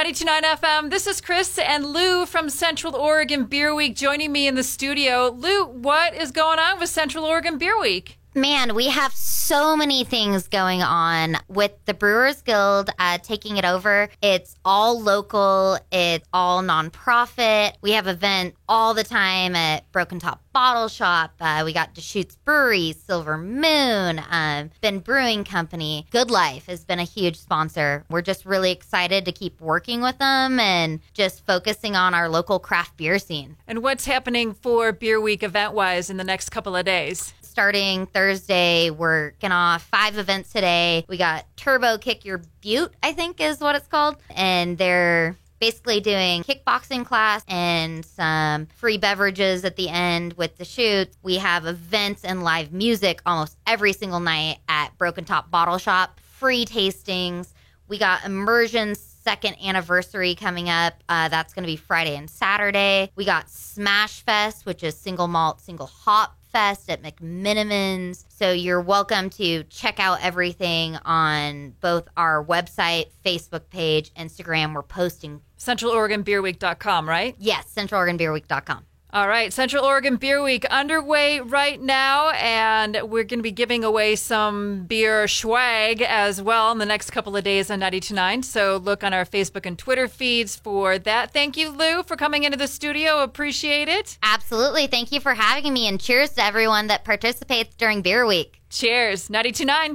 92.9 FM. This is Chris and Lou from Central Oregon Beer Week joining me in the studio. Lou, what is going on with Central Oregon Beer Week? Man, we have so many things going on with the Brewers Guild uh, taking it over. It's all local, it's all nonprofit. We have events all the time at Broken Top Bottle Shop. Uh, we got Deschutes Brewery, Silver Moon, um, Bend Brewing Company. Good Life has been a huge sponsor. We're just really excited to keep working with them and just focusing on our local craft beer scene. And what's happening for Beer Week event wise in the next couple of days? Starting Thursday. We're going off five events today. We got Turbo Kick Your Butte, I think is what it's called. And they're basically doing kickboxing class and some free beverages at the end with Deschutes. We have events and live music almost every single night at Broken Top Bottle Shop, free tastings. We got Immersion's second anniversary coming up. Uh, that's going to be Friday and Saturday. We got Smash Fest, which is single malt, single hop Fest at McMenamins. So you're welcome to check out everything on both our website, Facebook page, Instagram. We're posting. CentralOregonBeerWeek.com, right? Yes, CentralOregonBeerWeek.com. All right, Central Oregon Beer Week underway right now, and we're going to be giving away some beer swag as well in the next couple of days on 929. So look on our Facebook and Twitter feeds for that. Thank you, Lou, for coming into the studio. Appreciate it. Absolutely. Thank you for having me, and cheers to everyone that participates during Beer Week. Cheers. 929.